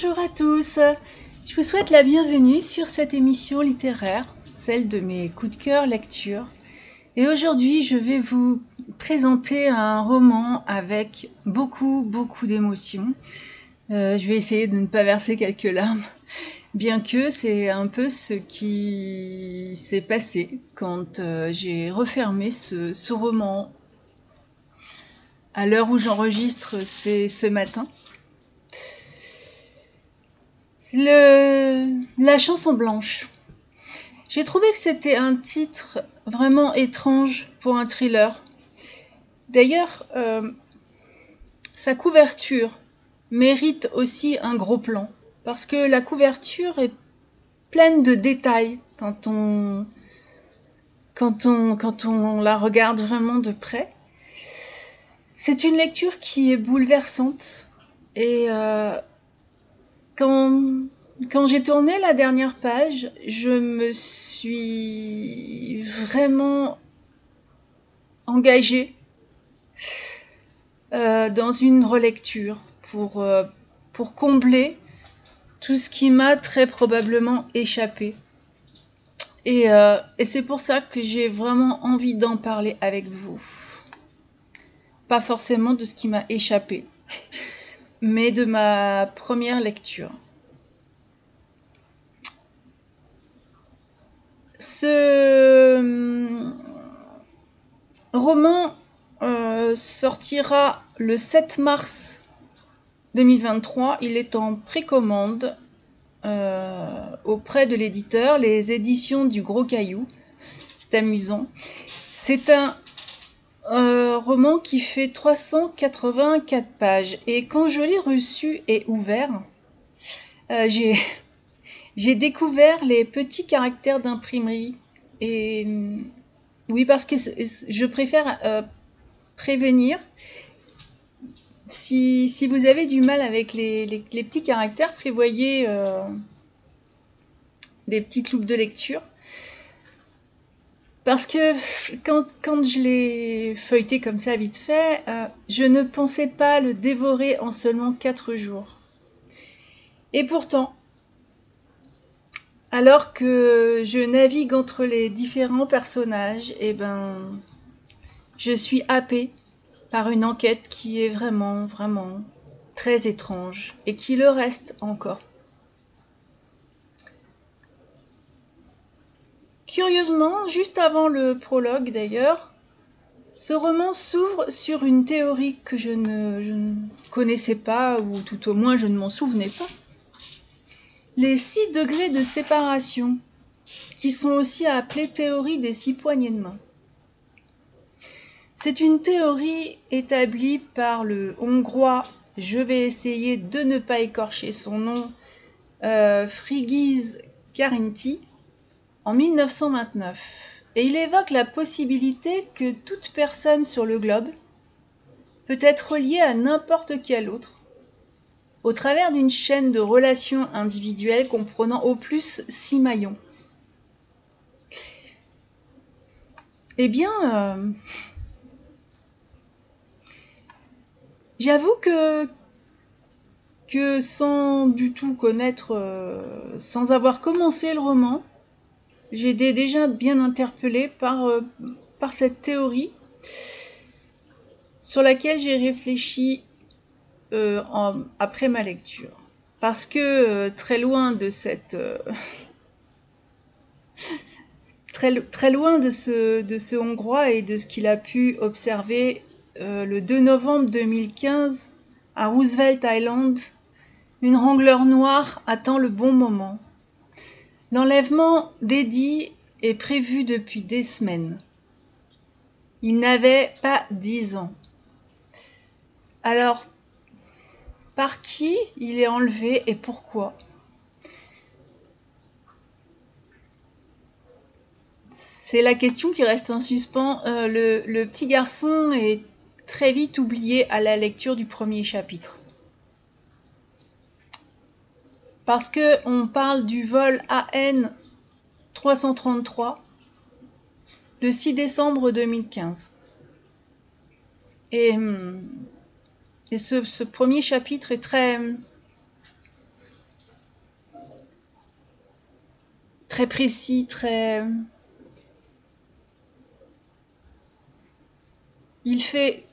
Bonjour à tous. Je vous souhaite la bienvenue sur cette émission littéraire, celle de mes coups de cœur lecture. Et aujourd'hui, je vais vous présenter un roman avec beaucoup, beaucoup d'émotions. Euh, je vais essayer de ne pas verser quelques larmes, bien que c'est un peu ce qui s'est passé quand euh, j'ai refermé ce, ce roman. À l'heure où j'enregistre, c'est ce matin. La chanson blanche. J'ai trouvé que c'était un titre vraiment étrange pour un thriller. D'ailleurs, euh, sa couverture mérite aussi un gros plan parce que la couverture est pleine de détails quand on la regarde vraiment de près. C'est une lecture qui est bouleversante et euh, quand, j'ai tourné la dernière page, je me suis vraiment engagée euh, dans une relecture pour, euh, pour combler tout ce qui m'a très probablement échappé. Euh, et c'est pour ça que j'ai vraiment envie d'en parler avec vous. Pas forcément de ce qui m'a échappé, mais de ma première lecture. Ce hum, roman euh, sortira le 7 mars 2023. Il est en précommande euh, auprès de l'éditeur, les éditions du Gros Caillou. C'est amusant. C'est un euh, roman qui fait 384 pages. Et quand je l'ai reçu et ouvert, euh, j'ai découvert les petits caractères d'imprimerie. Et oui, parce que je préfère euh, prévenir. Si, vous avez du mal avec les, petits caractères, prévoyez des petites loupes de lecture. Parce que quand, je l'ai feuilleté comme ça vite fait, euh, je ne pensais pas le dévorer en seulement 4 jours. Et pourtant, alors que je navigue entre les différents personnages, eh ben, je suis happée par une enquête qui est vraiment, vraiment très étrange et qui le reste encore. Curieusement, juste avant le prologue d'ailleurs, ce roman s'ouvre sur une théorie que je ne, connaissais pas, ou tout au moins je ne m'en souvenais pas. Les six degrés de séparation, qui sont aussi appelés théorie des six poignées de main. C'est une théorie établie par le hongrois, je vais essayer de ne pas écorcher son nom, euh, Frigiz Karinti, en 1929 et il évoque la possibilité que toute personne sur le globe peut être reliée à n'importe quel autre au travers d'une chaîne de relations individuelles comprenant au plus six maillons. Eh bien, euh, j'avoue que, sans du tout connaître, euh, sans avoir commencé le roman, j'ai été déjà bien interpellée par, euh, par cette théorie sur laquelle j'ai réfléchi euh, après ma lecture. Parce que euh, très loin de très, très, loin de ce, Hongrois et de ce qu'il a pu observer le 2 novembre 2015 à Roosevelt Island, une rangleur noire attend le bon moment. L'enlèvement d'Eddie est prévu depuis des semaines. Il n'avait pas dix ans. Alors, par qui il est enlevé et pourquoi? C'est la question qui reste en suspens. Euh, le, le petit garçon est très vite oublié à la lecture du premier chapitre parce que on parle du vol AN 333 le 6 décembre 2015. Et, hmm, et ce, ce, premier chapitre est très, très précis, très... Il fait,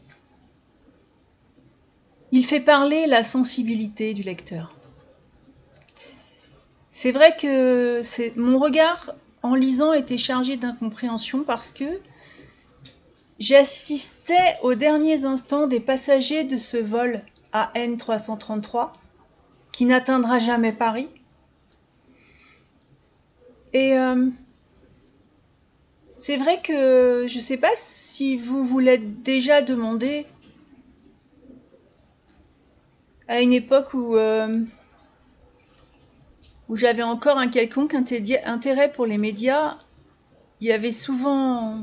il fait parler la sensibilité du lecteur. C'est vrai que mon regard en lisant était chargé d'incompréhension parce que j'assistais aux derniers instants des passagers de ce vol AN 333 qui n'atteindra jamais Paris. Et euh, c'est vrai que je ne sais pas si vous vous l'êtes déjà demandé à une époque où, euh, où j'avais encore un quelconque intérêt pour les médias, il y avait souvent...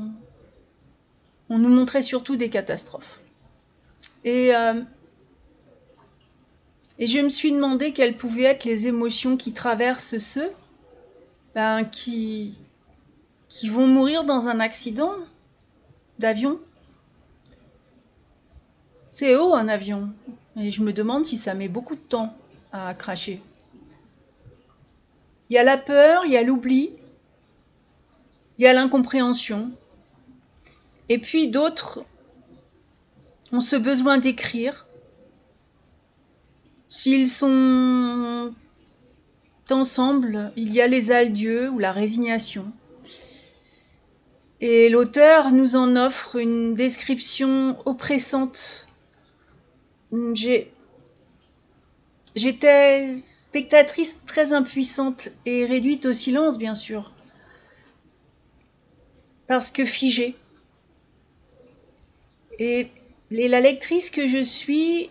On nous montrait surtout des catastrophes. Et, euh, je me suis demandé quelles pouvaient être les émotions qui traversent ceux ben, qui vont mourir dans un accident d'avion. C'est haut un avion. Et je me demande si ça met beaucoup de temps à cracher. Il y a la peur, il y a l'oubli, il y a l'incompréhension. Et puis d'autres ont ce besoin d'écrire. S'ils sont ensemble, il y a les adieux ou la résignation. Et l'auteur nous en offre une description oppressante. J'étais spectatrice très impuissante et réduite au silence, bien sûr, parce que figée. Et la lectrice que je suis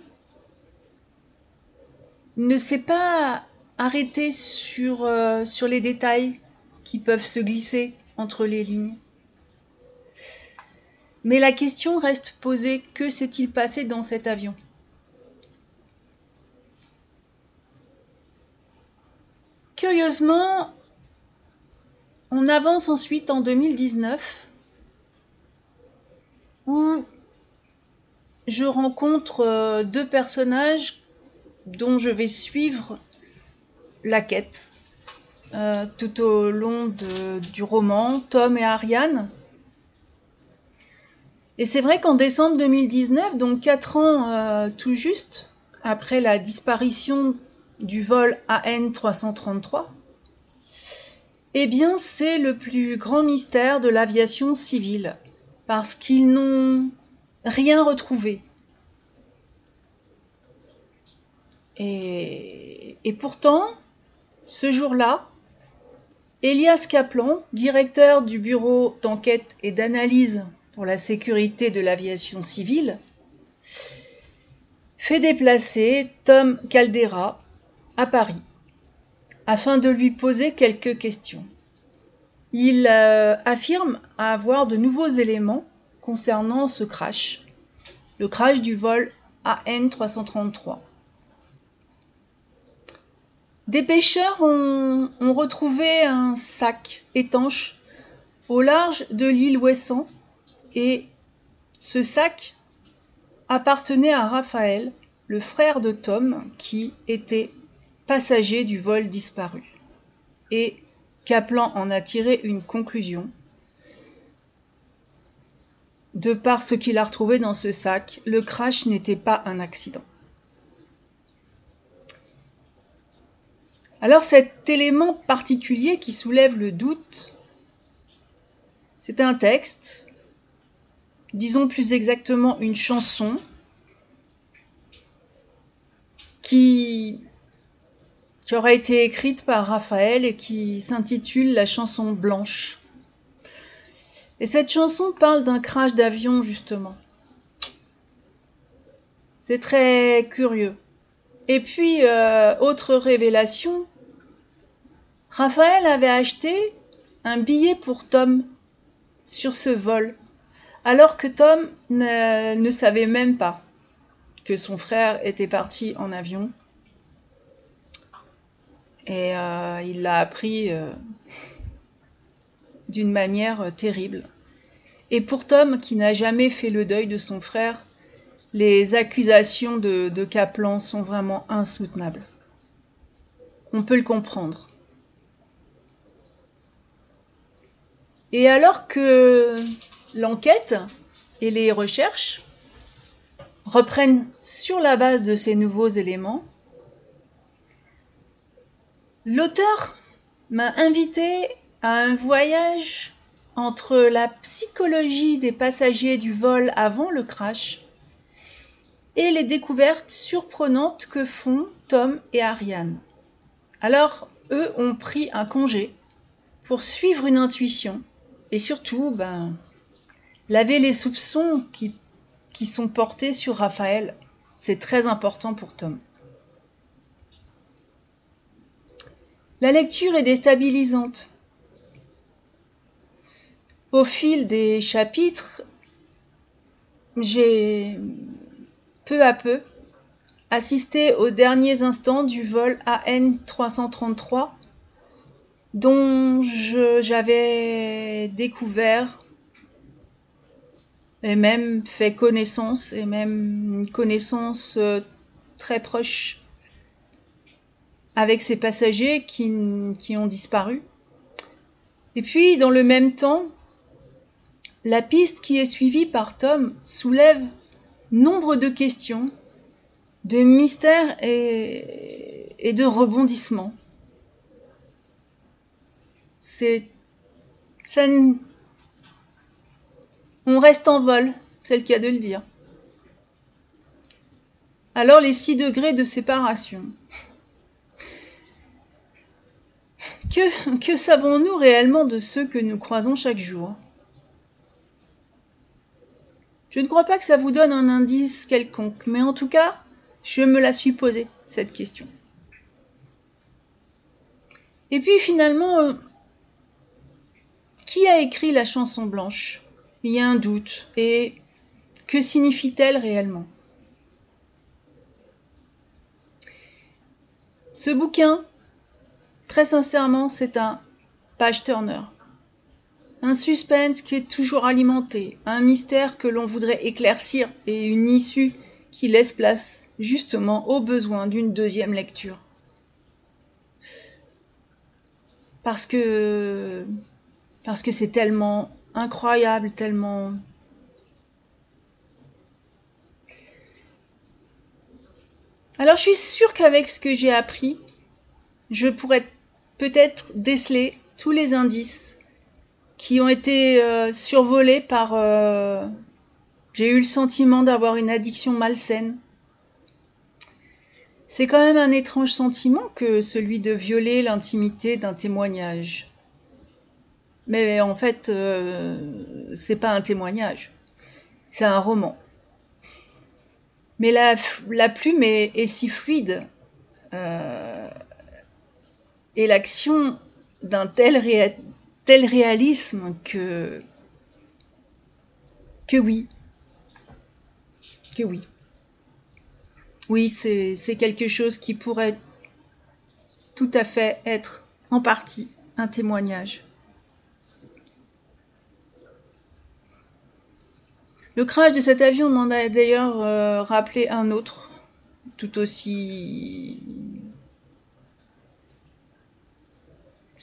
ne sait pas arrêter sur, euh, sur les détails qui peuvent se glisser entre les lignes. Mais la question reste posée, que s'est-il passé dans cet avion? Curieusement, on avance ensuite en 2019 où je rencontre euh, deux personnages dont je vais suivre la quête euh, tout au long du roman, Tom et Ariane. Et c'est vrai qu'en décembre 2019, donc quatre ans euh, tout juste après la disparition du vol AN 333, eh bien c'est le plus grand mystère de l'aviation civile, parce qu'ils n'ont rien retrouvé. Et, et pourtant, ce jour-là, Elias Kaplan, directeur du bureau d'enquête et d'analyse pour la sécurité de l'aviation civile, fait déplacer Tom Caldera à Paris afin de lui poser quelques questions. Il euh, affirme avoir de nouveaux éléments concernant ce crash, le crash du vol AN 333. Des pêcheurs ont, retrouvé un sac étanche au large de l'île Ouessant et ce sac appartenait à Raphaël, le frère de Tom, qui était passager du vol disparu. Et Kaplan en a tiré une conclusion. De par ce qu'il a retrouvé dans ce sac, le crash n'était pas un accident. Alors cet élément particulier qui soulève le doute, c'est un texte, disons plus exactement une chanson, qui, qui aurait été écrite par Raphaël et qui s'intitule La chanson blanche. Et cette chanson parle d'un crash d'avion justement. C'est très curieux. Et puis, euh, autre révélation, Raphaël avait acheté un billet pour Tom sur ce vol, alors que Tom ne, savait même pas que son frère était parti en avion. Et euh, il l'a appris euh, d'une manière terrible. Et pour Tom, qui n'a jamais fait le deuil de son frère, les accusations de, de Kaplan sont vraiment insoutenables. On peut le comprendre. Et alors que l'enquête et les recherches reprennent sur la base de ces nouveaux éléments, l'auteur m'a invité à un voyage entre la psychologie des passagers du vol avant le crash et les découvertes surprenantes que font Tom et Ariane. Alors, eux ont pris un congé pour suivre une intuition et surtout, ben, laver les soupçons qui, qui sont portés sur Raphaël. C'est très important pour Tom. La lecture est déstabilisante. Au fil des chapitres, j'ai peu à peu assisté aux derniers instants du vol AN 333 dont j'avais découvert et même fait connaissance, et même une connaissance euh, très proche avec ces passagers qui, ont disparu. Et puis, dans le même temps, la piste qui est suivie par Tom soulève nombre de questions, de mystères et, de rebondissements. On reste en vol, c'est le cas de le dire. Alors les 6 degrés de séparation. Que, savons-nous réellement de ceux que nous croisons chaque jour? Je ne crois pas que ça vous donne un indice quelconque, mais en tout cas, je me la suis posée, cette question. Et puis finalement, euh, qui a écrit la chanson blanche? Il y a un doute. Et que signifie-t-elle réellement? Ce bouquin, très sincèrement, c'est un page turner. Un suspense qui est toujours alimenté, un mystère que l'on voudrait éclaircir et une issue qui laisse place justement au besoin d'une deuxième lecture. Parce que parce que c'est tellement incroyable, tellement... Alors je suis sûre qu'avec ce que j'ai appris, je pourrais peut-être déceler tous les indices qui ont été euh, survolés par... Euh, j'ai eu le sentiment d'avoir une addiction malsaine. C'est quand même un étrange sentiment que celui de violer l'intimité d'un témoignage. Mais en fait, euh, c'est pas un témoignage, c'est un roman. Mais la, plume est, si fluide euh, et l'action d'un tel, tel réalisme que que oui, que oui. Oui, c'est quelque chose qui pourrait tout à fait être en partie un témoignage. Le crash de cet avion m'en a d'ailleurs euh, rappelé un autre, tout aussi.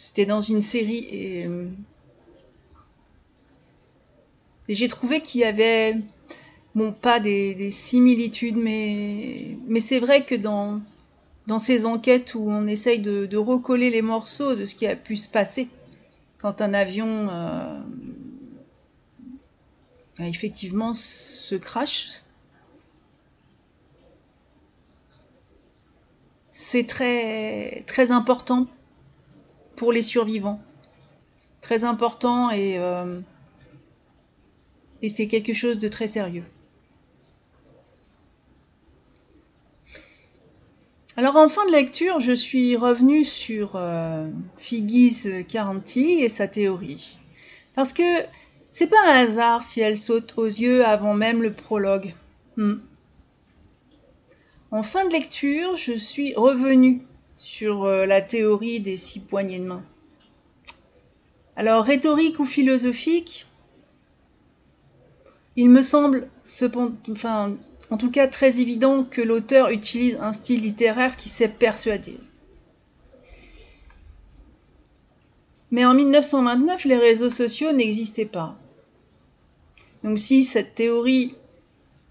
C'était dans une série et, euh, j'ai trouvé qu'il y avait, bon, pas des, similitudes, mais, mais c'est vrai que dans, dans ces enquêtes où on essaye de, recoller les morceaux de ce qui a pu se passer quand un avion euh, effectivement ce crash, c'est très, très important pour les survivants. Très important et, euh, et c'est quelque chose de très sérieux. Alors en fin de lecture, je suis revenue sur euh, Caranti et sa théorie. Parce que c'est pas un hasard si elle saute aux yeux avant même le prologue. Hmm. En fin de lecture, je suis revenue sur euh, la théorie des six poignées de main. Alors, rhétorique ou philosophique, il me semble, en tout cas très évident que l'auteur utilise un style littéraire qui s'est persuadé. Mais en 1929, les réseaux sociaux n'existaient pas. Donc si cette théorie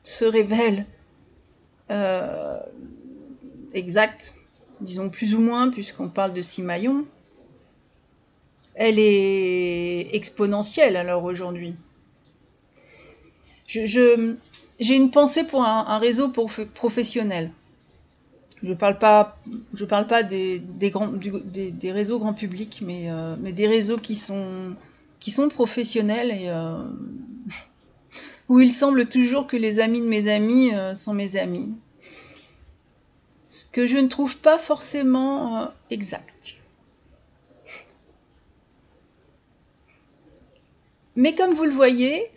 se révèle euh, exacte, disons plus ou moins, puisqu'on parle de six maillons, elle est exponentielle alors aujourd'hui. J'ai une pensée pour un, réseau professionnel. Je ne parle pas, des, grands, des, réseaux grand public, mais, euh, des réseaux qui sont, qui sont professionnels et euh, où il semble toujours que les amis de mes amis euh, sont mes amis. Ce que je ne trouve pas forcément exact. Mais comme vous le voyez,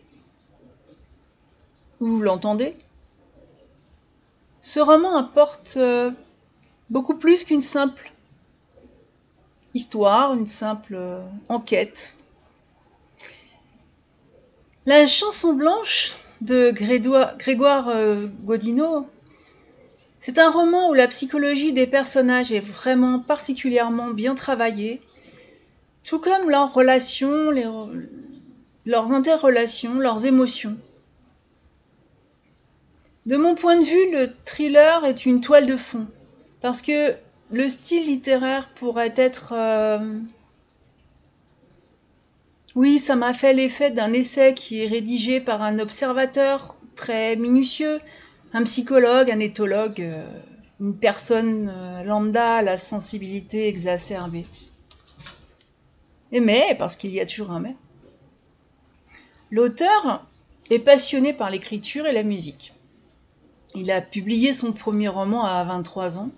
vous l'entendez, ce roman apporte euh, beaucoup plus qu'une simple histoire, une simple euh, enquête. La chanson blanche de Grégoire euh, Godino, c'est un roman où la psychologie des personnages est vraiment particulièrement bien travaillée, tout comme leurs relations, leurs interrelations, leurs émotions. De mon point de vue, le thriller est une toile de fond, parce que le style littéraire pourrait être... Euh, oui, ça m'a fait l'effet d'un essai qui est rédigé par un observateur très minutieux, un psychologue, un éthologue, euh, une personne euh, lambda la sensibilité exacerbée. Et mais, parce qu'il y a toujours un mais, l'auteur est passionné par l'écriture et la musique. Il a publié son premier roman à 23 ans.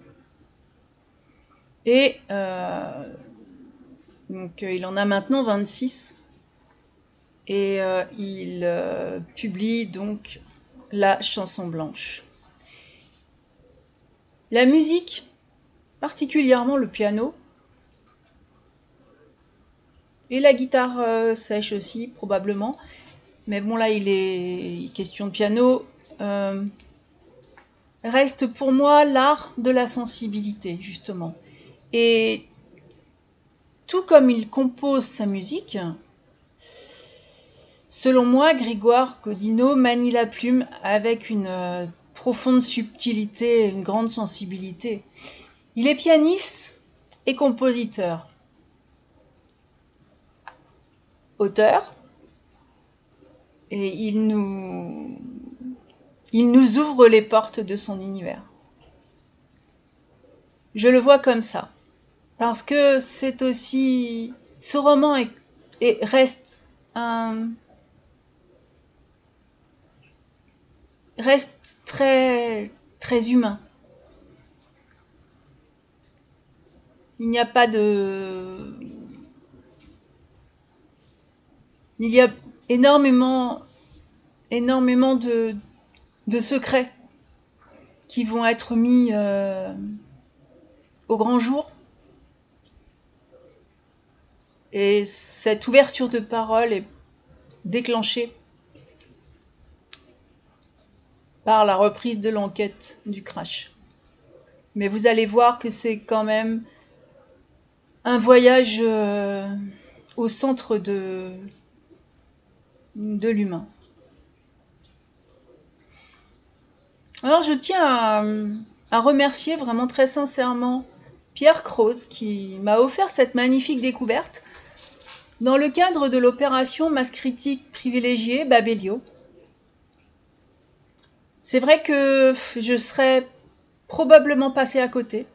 Et euh, donc, il en a maintenant 26. Et il publie donc La chanson blanche. La musique, particulièrement le piano, et la guitare sèche aussi, probablement. Mais bon, là, il est question de piano reste pour moi l'art de la sensibilité, justement. Et tout comme il compose sa musique, selon moi, Grégoire Godino manie la plume avec une euh, profonde subtilité, une grande sensibilité. Il est pianiste et compositeur. Auteur. Et il nous il nous ouvre les portes de son univers. Je le vois comme ça. Parce que c'est aussi. Ce roman reste un. Reste très, très humain. Il n'y a pas de. Il y a énormément, énormément de, de secrets qui vont être mis euh, au grand jour. Et cette ouverture de parole est déclenchée par la reprise de l'enquête du crash. Mais vous allez voir que c'est quand même un voyage euh, au centre de, de l'humain. Alors je tiens à, remercier vraiment très sincèrement Pierre Croze qui m'a offert cette magnifique découverte dans le cadre de l'opération masse critique privilégiée Babelio. C'est vrai que je serais probablement passé à côté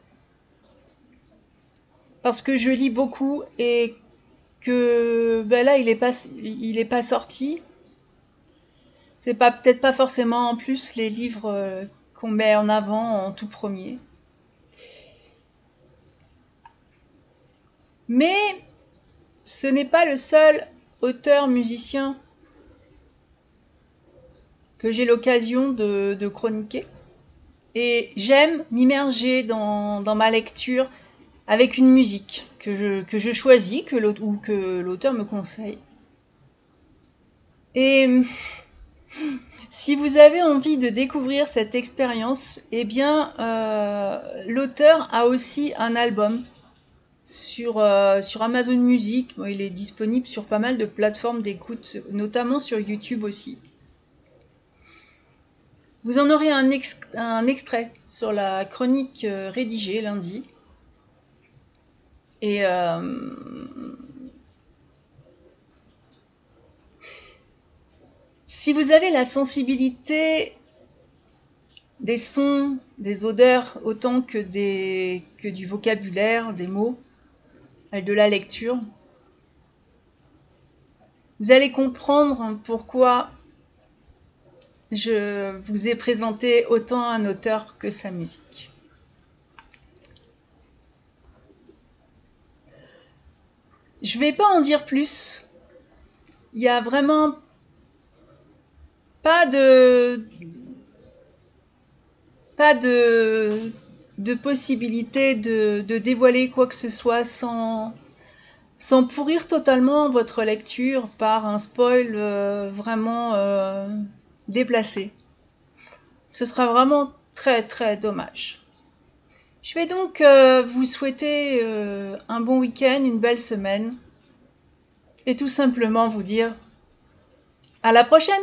parce que je lis beaucoup et que ben là il n'est pas, pas sorti c'est peut-être pas forcément en plus les livres euh, qu'on met en avant en tout premier. Mais ce n'est pas le seul auteur-musicien que j'ai l'occasion de, chroniquer. Et j'aime m'immerger dans, ma lecture avec une musique que je, choisis que ou que l'auteur me conseille. Et si vous avez envie de découvrir cette expérience, eh bien, euh, l'auteur a aussi un album sur, euh, sur Amazon Music. il est disponible sur pas mal de plateformes d'écoute, notamment sur YouTube aussi. Vous en aurez un, extrait sur la chronique euh, rédigée lundi. Et euh, si vous avez la sensibilité des sons, des odeurs, autant que, que du vocabulaire, des mots, et de la lecture, vous allez comprendre pourquoi je vous ai présenté autant un auteur que sa musique. Je ne vais pas en dire plus. Il n'y a vraiment pas de pas de, possibilité de, dévoiler quoi que ce soit sans, sans pourrir totalement votre lecture par un spoil euh, vraiment euh, déplacé. Ce sera vraiment très très dommage. Je vais donc euh, vous souhaiter un bon week-end, une belle semaine et tout simplement vous dire à la prochaine